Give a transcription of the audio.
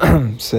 sí.